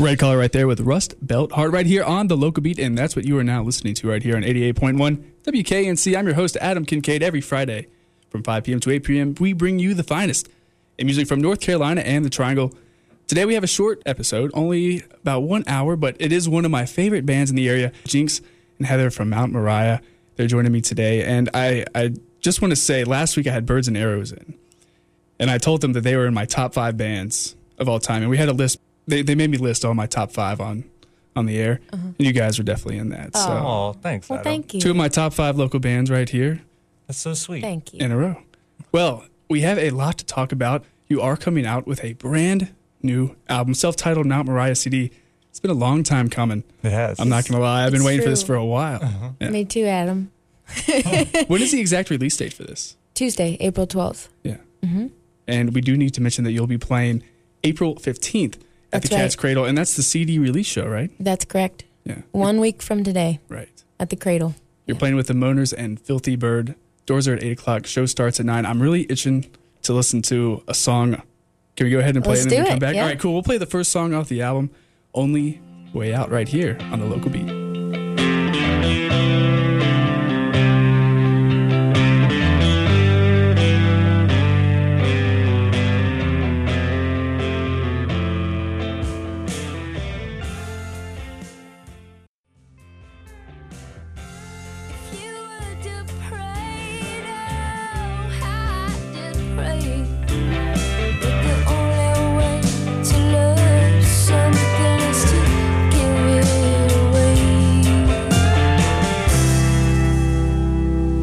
Red collar right there with Rust Belt Heart right here on the local beat, and that's what you are now listening to right here on 88.1 WKNC. I'm your host, Adam Kincaid. Every Friday from 5 p.m. to 8 p.m., we bring you the finest in music from North Carolina and the Triangle. Today we have a short episode, only about one hour, but it is one of my favorite bands in the area, Jenks and Heather from Mount Moriah. They're joining me today, and I, I just want to say last week I had Birds and Arrows in, and I told them that they were in my top five bands of all time, and we had a list they, they made me list all my top five on on the air, and you guys were definitely in that. So Oh, thanks. Well, Adam. thank you. two of my top five local bands right here That's so sweet. Thank you. in a row. Well, we have a lot to talk about. You are coming out with a brand new album, self-titled Mount Moriah CD. It's been a long time coming. It has. I'm not gonna lie, I've been It's waiting for this for a while. Yeah. Me too, Adam. When is the exact release date for this? Tuesday, April 12th. Yeah. Mm-hmm. And we do need to mention that you'll be playing April 15th at the Cat's. Cradle, and that's the CD release show, right? That's correct. Yeah. One week from today Right. at the Cradle. You're Yeah. playing with the Moaners and Filthy Bird. Doors are at 8 o'clock. Show starts at 9. I'm really itching to listen to a song. Can we go ahead and play Let's it and come it, back? yeah. All right, cool. We'll play the first song off the album, Only Way Out, right here on the local beat.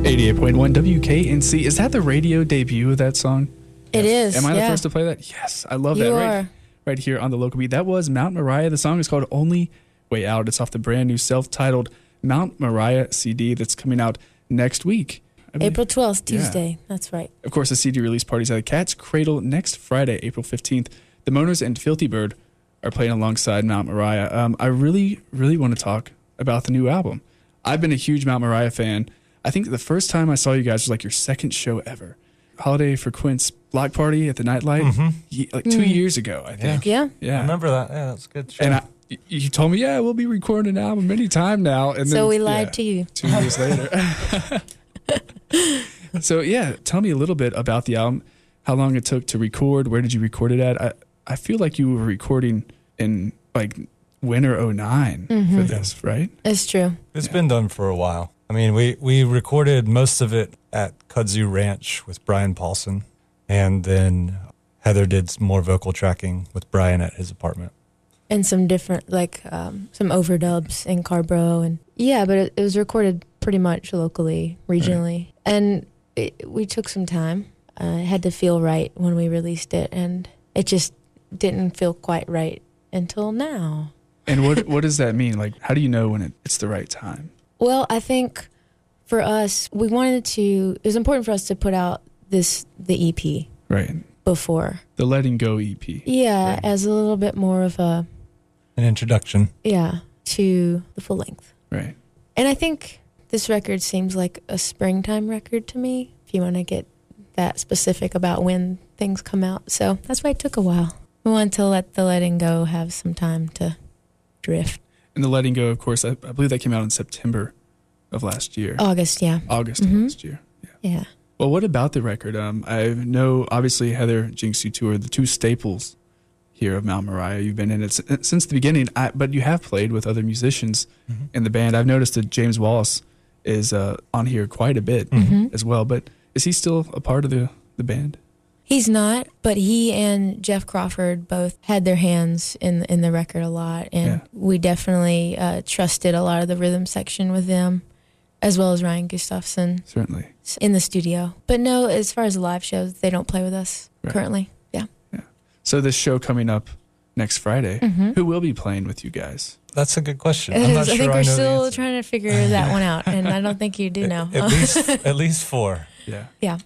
88.1 WKNC. Is that the radio debut of that song? It is. Am I the first to play that? Yes. I love You that. Right, are. right here on the local beat. That was Mount Moriah. The song is called Only Way Out. It's off the brand new self titled Mount Moriah CD that's coming out next week. I. April 12th, Yeah. Tuesday. That's right. Of course, the CD release party's at the Cat's Cradle next Friday, April 15th. The Moaners and Filthy Bird are playing alongside Mount Moriah. Um, I really, really want to talk about the new album. I've been a huge Mount Moriah fan. I think the first time I saw you guys was like your second show ever. Holiday for Quince block party at the Nightlight, Mhm. like two Mm. years ago, I think. Yeah. Yeah. I remember that. Yeah, that's a good. Show. And I, y- you told me, yeah, we'll be recording an album anytime now. And So then, we lied yeah, to you. two years later. so yeah, tell me a little bit about the album, how long it took to record, where did you record it at? I, I feel like you were recording in like winter 9 for Mhm. this, right? It's true. It's Yeah. been done for a while. I mean, we we recorded most of it at Kudzu Ranch with Brian Paulson, and then Heather did some more vocal tracking with Brian at his apartment. And some different, like, um, some overdubs in Carrboro. And yeah, but it, it was recorded pretty much locally, regionally. And it, we took some time. Uh, it had to feel right when we released it. And it just didn't feel quite right until now. And what what does that mean? Like, how do you know when it, it's the right time? Well, I think for us, we wanted to. It was important for us to put out this the EP Right. before. The Letting Go E EP. Yeah, Right. as a little bit more of a An introduction. yeah to the full length. Right. And I think this record seems like a springtime record to me. If you want to get that specific about when things come out, so that's why it took a while. We wanted to let the letting go have some time to drift. And the Letting Go, of course, I, I believe that came out in September of last year. August, yeah, August Mhm. of last year. yeah. yeah. Well, what about the record? Um, I know obviously Heather, Jenks, you two are the two staples here of Mount Moriah. You've been in it s- since the beginning, I, but you have played with other musicians Mhm. in the band. I've noticed that James Wallace is uh, on here quite a bit Mhm. as well. But is he still a part of the the band? He's not, but he and Jeff Crawford both had their hands in in the record a lot, and Yeah. we definitely uh, trusted a lot of the rhythm section with them, as well as Ryan Gustafson Certainly. in the studio. But no, as far as live shows, they don't play with us Right. currently. Yeah. Yeah. So this show coming up next Friday, Mhm. who will be playing with you guys? That's a good question. I'm is. not I sure think I we're know still trying to figure that one out, and I don't think you do know. At least at least four. Yeah. yeah.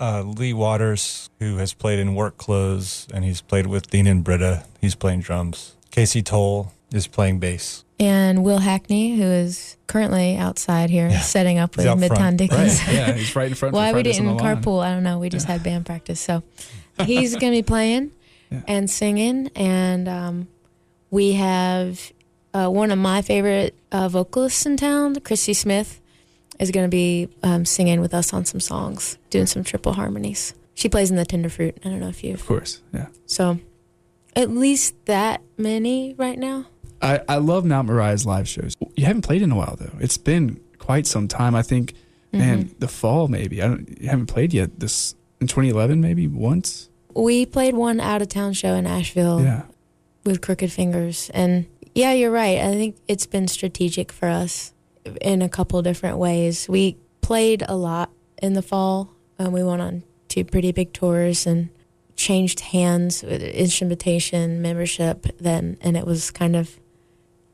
Uh, Lee Waters, who has played in Work Clothes, and he's played with Dean and Britta. He's playing drums. Casey Toll is playing bass. And Will Hackney, who is currently outside here Yeah. setting up with Midtown front. Dickens. Right. Yeah, he's right in front. Why for we didn't carpool, I don't know. We just Yeah. had band practice. So he's going to be playing Yeah. and singing. And um, we have uh, one of my favorite uh, vocalists in town, Christy Smith, is going to be um, singing with us on some songs, doing some triple harmonies. She plays in the Tenderfruit. I don't know if you've. Of course, yeah. So, at least that many right now. I, I love Mount Moriah's live shows. You haven't played in a while though. It's been quite some time. I think, man, Mhm. the fall maybe. I don't. You haven't played yet. This in 2011 maybe once. We played one out of town show in Asheville Yeah. with Crooked Fingers. And yeah, you're right. I think it's been strategic for us in a couple different ways. We played a lot in the fall. Um, we went on two pretty big tours and changed hands with instrumentation, membership then. And it was kind of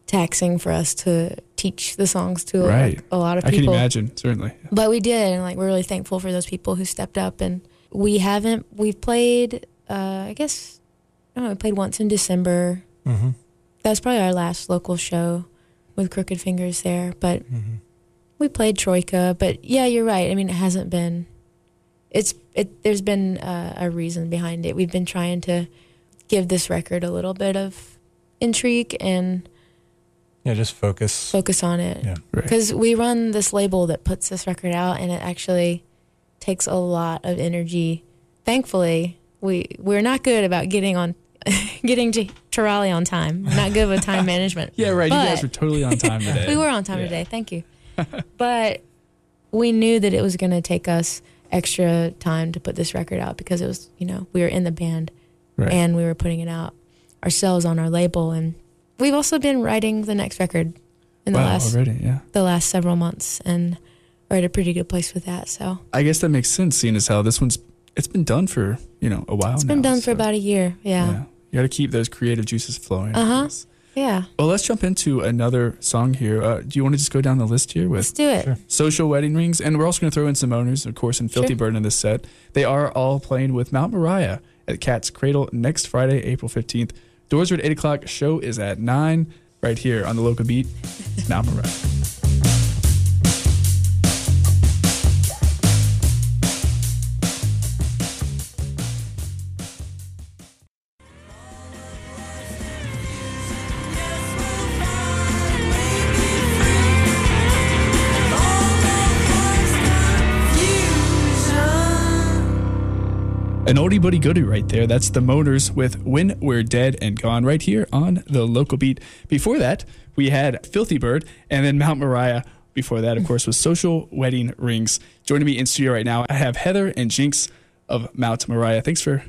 taxing for us to teach the songs to Right. a, a lot of people. I can imagine certainly. But we did, and like we're really thankful for those people who stepped up. And we haven't. We've played. Uh, I guess. I don't know. We played once in December. Mm-hmm. That's probably our last local show with Crooked Fingers there. But Mm-hmm. we played Troika. But yeah, you're right. I mean, it hasn't been. It's it. There's been uh, a reason behind it. We've been trying to give this record a little bit of intrigue and Yeah, just focus. focus on it. Yeah. Right. because we run this label that puts this record out and it actually takes a lot of energy thankfully we we're not good about getting on getting to, raleigh on time not good with time management Yeah, right. you guys were totally on time today. we were on time Yeah. today thank you but we knew that it was going to take us extra time to put this record out because it was you know we were in the band Right. and we were putting it out ourselves on our label and we've also been writing the next record in the wow, last already, yeah. the last several months and we're at a pretty good place with that. So I guess that makes sense, seeing as how this one's it's been done for you know a while. it's been now, done for about a year. Yeah. You got to keep those creative juices flowing. Uh-huh. Yeah. Well, let's jump into another song here. Uh, do you want to just go down the list here with? Let's do it. Sure. Social Wedding Rings? And we're also going to throw in some Moaners, of course, and Filthy Sure. Bird in this set. They are all playing with Mount Moriah at Cat's Cradle next Friday, April 15th. Doors are at 8 o'clock. Show is at 9 right here on the local beat, Mount Moriah. An oldie buddy goodie right there. That's the Motors with When We're Dead and Gone right here on the local beat. Before that, we had Filthy Bird and then Mount Moriah. Before that, of course, was Social Wedding Rings. Joining me in studio right now, I have Heather and Jenks of Mount Moriah. Thanks for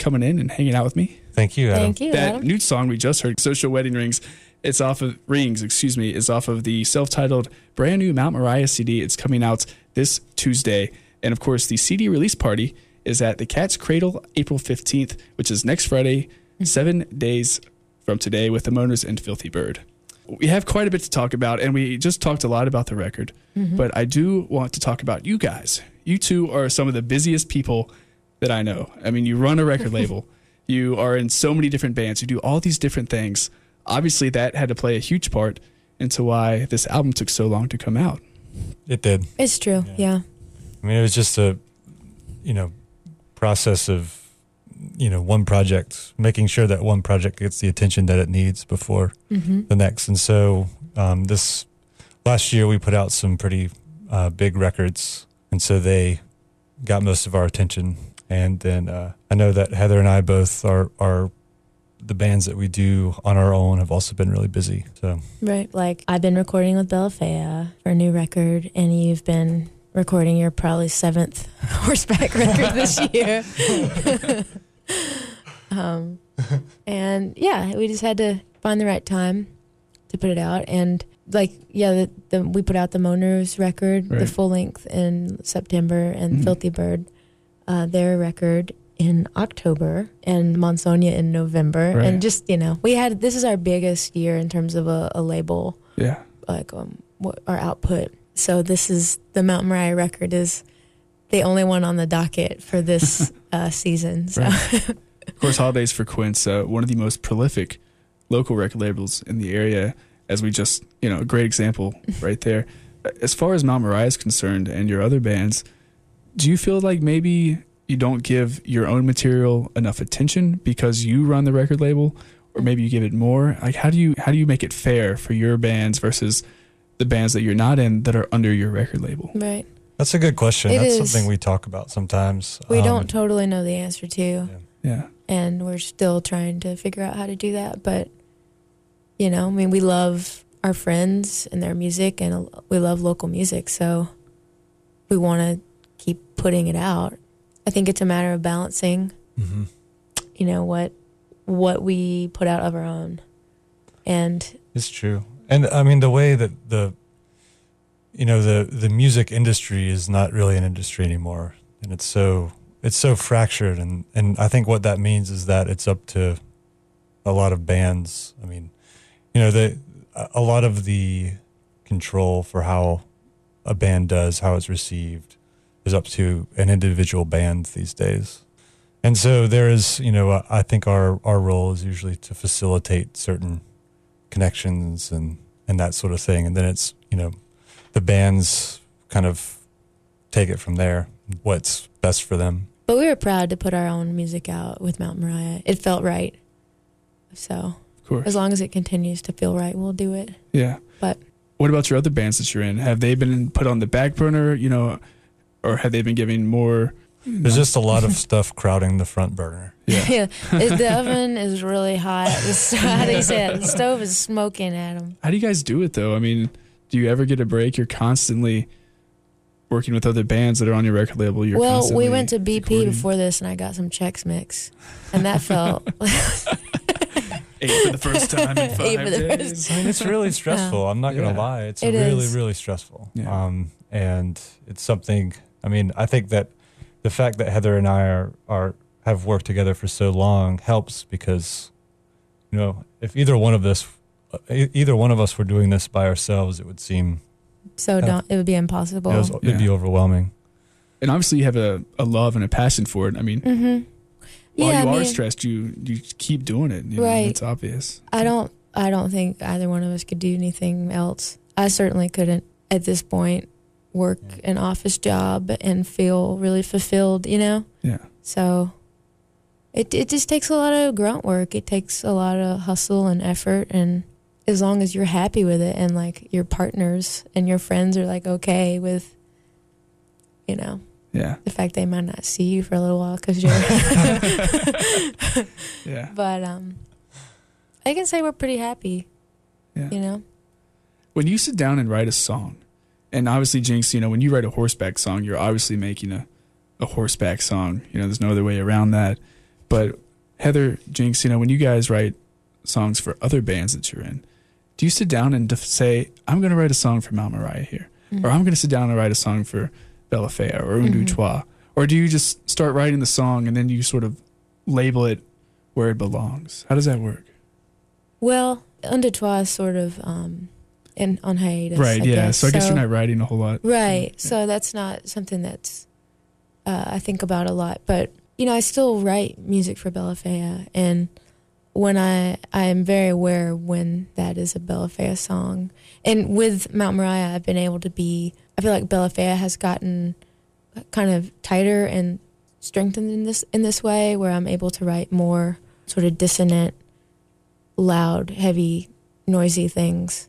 coming in and hanging out with me. Thank you, Adam. Thank you, that Adam. new song we just heard, Social Wedding Rings, it's off of Rings, excuse me, is off of the self-titled brand new Mount Moriah CD. It's coming out this Tuesday. And of course, the CD release party is at the Cat's Cradle April 15th, which is next Friday, mm-hmm. seven days from today with the Moaners and Filthy Bird. We have quite a bit to talk about, and we just talked a lot about the record, mm-hmm. but I do want to talk about you guys. You two are some of the busiest people that I know. I mean, you run a record label, you are in so many different bands, you do all these different things. Obviously, that had to play a huge part into why this album took so long to come out. It did. It's true. Yeah. Yeah. I mean, it was just a, you know, process of, you know, one project, making sure that one project gets the attention that it needs before Mm-hmm. the next. And so um, this last year we put out some pretty uh, big records, and so they got most of our attention. And then uh, I know that Heather and I both are are the bands that we do on our own have also been really busy. So Right. Like I've been recording with Bellafea for a new record, and you've been recording your probably seventh horseback record this year. um, and yeah, we just had to find the right time to put it out. And like, yeah, the, the, we put out the Moaners record, the full length in September, and Mhm. Filthy Bird, uh, their record in October, and Monsonia in November. Right. And just, you know, we had this is our biggest year in terms of a, a label, Yeah. like um, what our output. So this is the Mount Moriah record is the only one on the docket for this uh, season. So Right. Of course, Holidays for Quince, uh, one of the most prolific local record labels in the area, as we just, you know, a great example right there. As far as Mount Moriah is concerned and your other bands, do you feel like maybe you don't give your own material enough attention because you run the record label? or maybe you give it more. Like how do you how do you make it fair for your bands versus the bands that you're not in that are under your record label? Right. That's a good question. It That's is. something we talk about sometimes. We Um, don't totally know the answer to, Yeah. and we're still trying to figure out how to do that. But you know, I mean, we love our friends and their music, and we love local music, so we want to keep putting it out. I think it's a matter of balancing. Mhm. You know what what we put out of our own, and It's true. And I mean the way that the you know the the music industry is not really an industry anymore and it's so it's so fractured and and I think what that means is that it's up to a lot of bands. I mean, you know, the a lot of the control for how a band does, how it's received is up to an individual band these days. And so there is, you know, I think our our role is usually to facilitate certain connections and and that sort of thing and then it's you know the bands kind of take it from there what's best for them but we were proud to put our own music out with Mount Moriah. It felt right, so Of course. as long as it continues to feel right, we'll do it. Yeah. But- what about your other bands that you're in? Have they been put on the back burner, you know, or have they been giving more? You there's know- just a lot of stuff crowding the front burner Yeah. Yeah, the oven is really hot. The, how do you say it? The stove is smoking at them. How do you guys do it though? I mean, do you ever get a break? You're constantly working with other bands that are on your record label. You're Well, we went to BP recording. before this, and I got some Chex Mix, and that felt Ate for the first time in five for the days. first- i mean it's really stressful i'm not Yeah. gonna lie it's It really is. really stressful Yeah. um and it's something i mean i think that the fact that heather and i are are have worked together for so long helps because you know if either one of us either one of us were doing this by ourselves it would seem so. Don't, it would be impossible. it was, it'd be overwhelming And obviously, you have a, a love and a passion for it. I mean, mm-hmm. while Yeah, you I are mean, stressed, you you keep doing it. You know, Right. It's obvious. I don't. I don't think either one of us could do anything else. I certainly couldn't at this point work an office job and feel really fulfilled. You know. Yeah. So it it just takes a lot of grunt work. It takes a lot of hustle and effort and as long as you're happy with it and like your partners and your friends are like okay with you know Yeah. the fact they might not see you for a little while cuz you're Yeah. but um I can say we're pretty happy, Yeah. you know. when you sit down and write a song, and obviously, Jenks, you know, when you write a horseback song, you're obviously making a, a horseback song. You know, there's no other way around that. But Heather, Jenks, you know, when you guys write songs for other bands that you're in, do you sit down and def- say, I'm going to write a song for Mount Moriah here? Or I'm going to sit down and write a song for Bellafea or Un Deux Mhm. Trois? Or do you just start writing the song and then you sort of label it where it belongs? How does that work? Well, Trois is sort of um in on hiatus. right, I yeah. guess. So I guess you're not writing a whole lot. Right. Yeah. So that's not something that's uh, I think about a lot. But you know, I still write music for Bellafea, and when I I am very aware when that is a Bellafea song. And with Mount Moriah, I've been able to be. I feel like Bellafea has gotten kind of tighter and strengthened in this in this way, where I'm able to write more sort of dissonant, loud, heavy, noisy things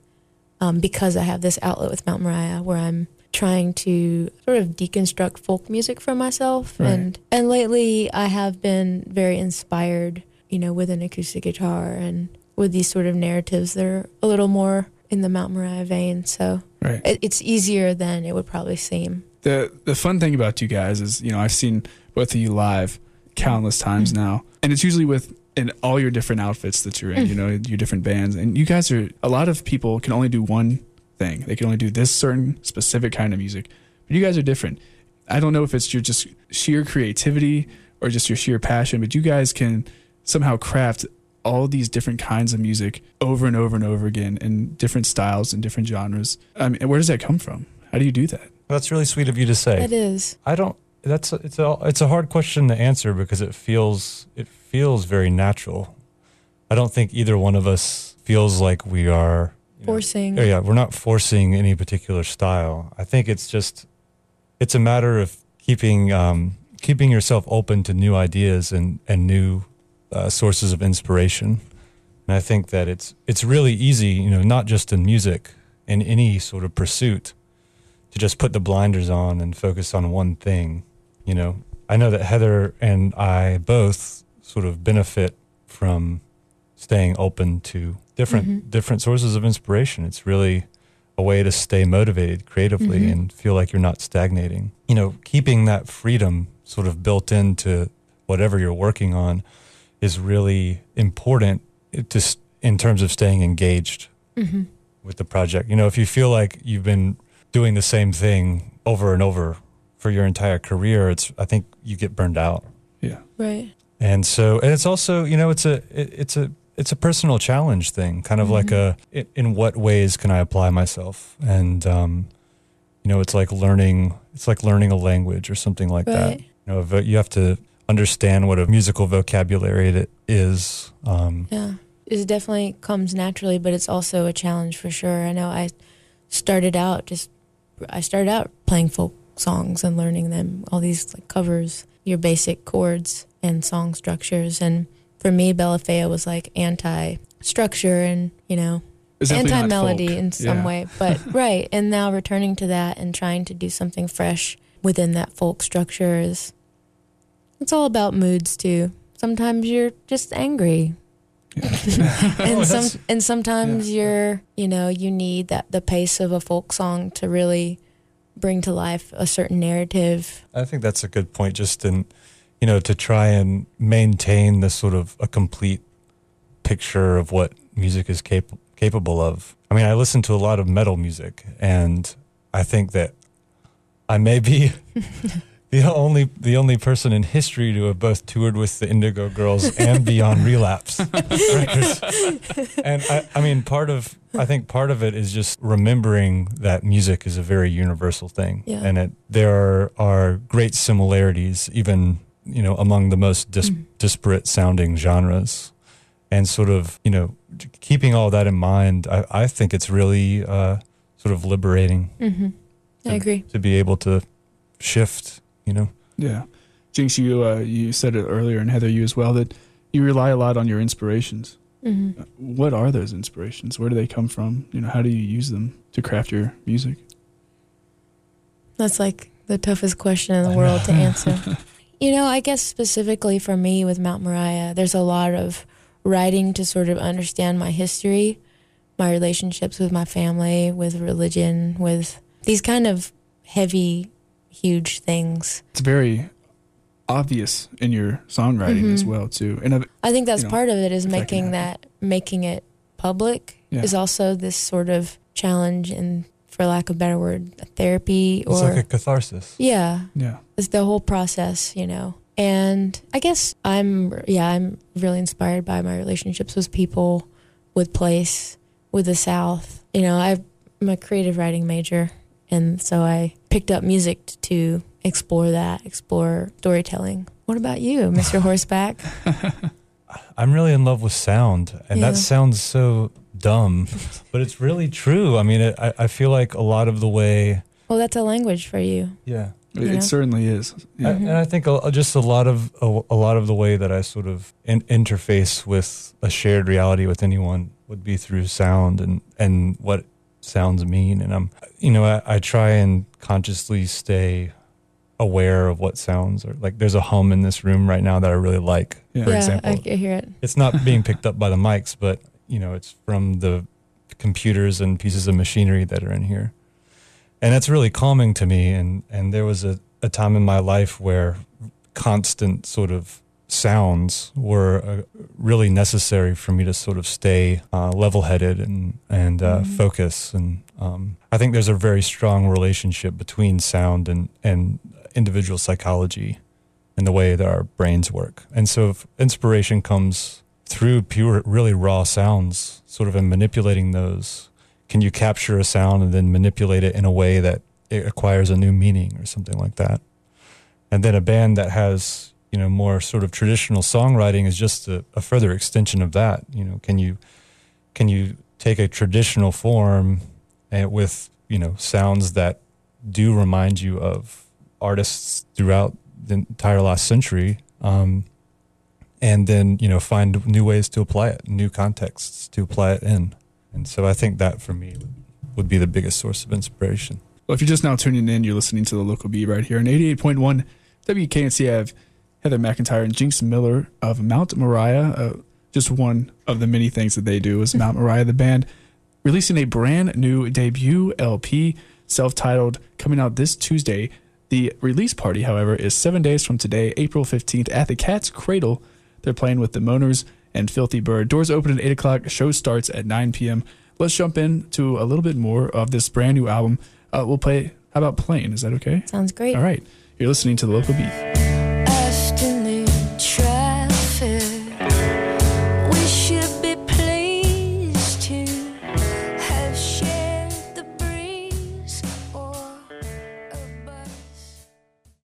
um, because I have this outlet with Mount Moriah where I'm trying to sort of deconstruct folk music for myself Right. and and lately I have been very inspired you know with an acoustic guitar and with these sort of narratives that are a little more in the Mount Moriah vein so Right. it, it's easier than it would probably seem the the fun thing about you guys is you know I've seen both of you live countless times Mm-hmm. now, and it's usually with in all your different outfits that you're in. You mm. know your different bands, and you guys are a lot of people can only do one thing. They can only do this certain specific kind of music, but you guys are different. I don't know if it's your just sheer creativity or just your sheer passion, but you guys can somehow craft all these different kinds of music over and over and over again in different styles and different genres. I mean, where does that come from? How do you do that? That's really sweet of you to say. it is I don't. That's a, it's a it's a hard question to answer because it feels it feels very natural. I don't think either one of us feels like we are you know, forcing Oh, yeah, we're not forcing any particular style. I think it's just it's a matter of keeping um, keeping yourself open to new ideas and and new uh, sources of inspiration. And I think that it's it's really easy, you know, not just in music, in any sort of pursuit, to just put the blinders on and focus on one thing. You know, I know that Heather and I both sort of benefit from staying open to different Mhm. different sources of inspiration. It's really a way to stay motivated creatively Mhm. and feel like you're not stagnating. You know, keeping that freedom sort of built into whatever you're working on is really important to in terms of staying engaged hmm with the project. You know, if you feel like you've been doing the same thing over and over for your entire career, it's I think you get burned out. Yeah. Right. And so, and it's also, you know, it's a, it, it's a, it's a personal challenge thing, kind of like a, in, in what ways can I apply myself? And, um, you know, it's like learning, it's like learning a language or something like that. You know, you have to understand what a musical vocabulary it is. Um, Yeah. It definitely comes naturally, but it's also a challenge for sure. I know I started out just I started out playing folk songs and learning them, all these like covers, your basic chords and song structures. And for me, Bellafea was like anti structure and, you know, It's definitely not anti melody in some Yeah. way. But right. And now returning to that and trying to do something fresh within that folk structure is it's all about moods too. Sometimes you're just angry. Yeah. and Oh, some and sometimes you're you know you need that the pace of a folk song to really bring to life a certain narrative I think that's a good point. Just in, you know, to try and maintain the sort of a complete picture of what music is cap- capable of. I mean, I listen to a lot of metal music, and I think that I may be the only the only person in history to have both toured with the Indigo Girls and Beyond Relapse records. And I, I mean, part of I think part of it is just remembering that music is a very universal thing, Yeah. and it there are, are great similarities even you know among the most dis- Mhm. disparate sounding genres, and sort of you know keeping all that in mind, I, I think it's really uh, sort of liberating mm-hmm. i agree to be able to shift. You know. Yeah. Jenks, you uh, you said it earlier, and Heather, you as well, that you rely a lot on your inspirations. hmm What are those inspirations? Where do they come from? You know, how do you use them to craft your music? that's like the toughest question in the world to answer you know i guess specifically for me with mount moriah there's a lot of writing to sort of understand my history my relationships with my family with religion with these kind of heavy huge things It's very obvious in your songwriting as Mhm. well, too. And I've- I think that's you know, part of it is if that making that making it public Yeah. is also this sort of challenge and for lack of a better word therapy It's or like a catharsis. yeah yeah, it's the whole process you know and I guess I'm yeah I'm really inspired by my relationships with people with place with the South you know I'm a creative writing major and so I picked up music to explore that explore storytelling what about you Mr. Horseback I'm really in love with sound, and Yeah. that sounds so dumb, but it's really true. I mean, it, I I feel like a lot of the way, well that's a language for you yeah, it, Yeah. it certainly is. I, Yeah. and I think a, just a lot of a, a lot of the way that I sort of in, interface with a shared reality with anyone would be through sound and and what sounds mean. And I'm, you know, I, I try and consciously stay aware of what sounds are like. There's a hum in this room right now that I really like. Yeah. For yeah example, I, I hear it it's not being picked up by the mics, but you know, it's from the computers and pieces of machinery that are in here. And that's really calming to me. And, and there was a, a time in my life where constant sort of sounds were uh, really necessary for me to sort of stay uh, level-headed and and uh, Mhm. focus. And um, I think there's a very strong relationship between sound and and individual psychology and the way that our brains work. And so if inspiration comes through pure, really raw sounds, sort of in manipulating those. Can you capture a sound and then manipulate it in a way that it acquires a new meaning or something like that? And then a band that has, you know, more sort of traditional songwriting is just a, a further extension of that. You know, can you can you take a traditional form and with, you know, sounds that do remind you of artists throughout the entire last century, um, and then you know find new ways to apply it, new contexts to apply it in. And so I think that for me would, be the biggest source of inspiration. Well, if you're just now tuning in, you're listening to the local beat right here on 88.1 WKNC. Heather McEntire and Jenks Miller of Mount Moriah. Uh, just one of the many things that they do is Mount Moriah, the band, releasing a brand new debut LP, self titled, coming out this Tuesday. The release party, however, is seven days from today, April 15th, at the Cat's Cradle. They're playing with the Moaners and Filthy Bird. Doors open at 8 o'clock, show starts at 9 p.m. Let's jump into a little bit more of this brand new album. Uh, we'll play, how about playing? Is that okay? Sounds great. All right. You're listening to the local beat.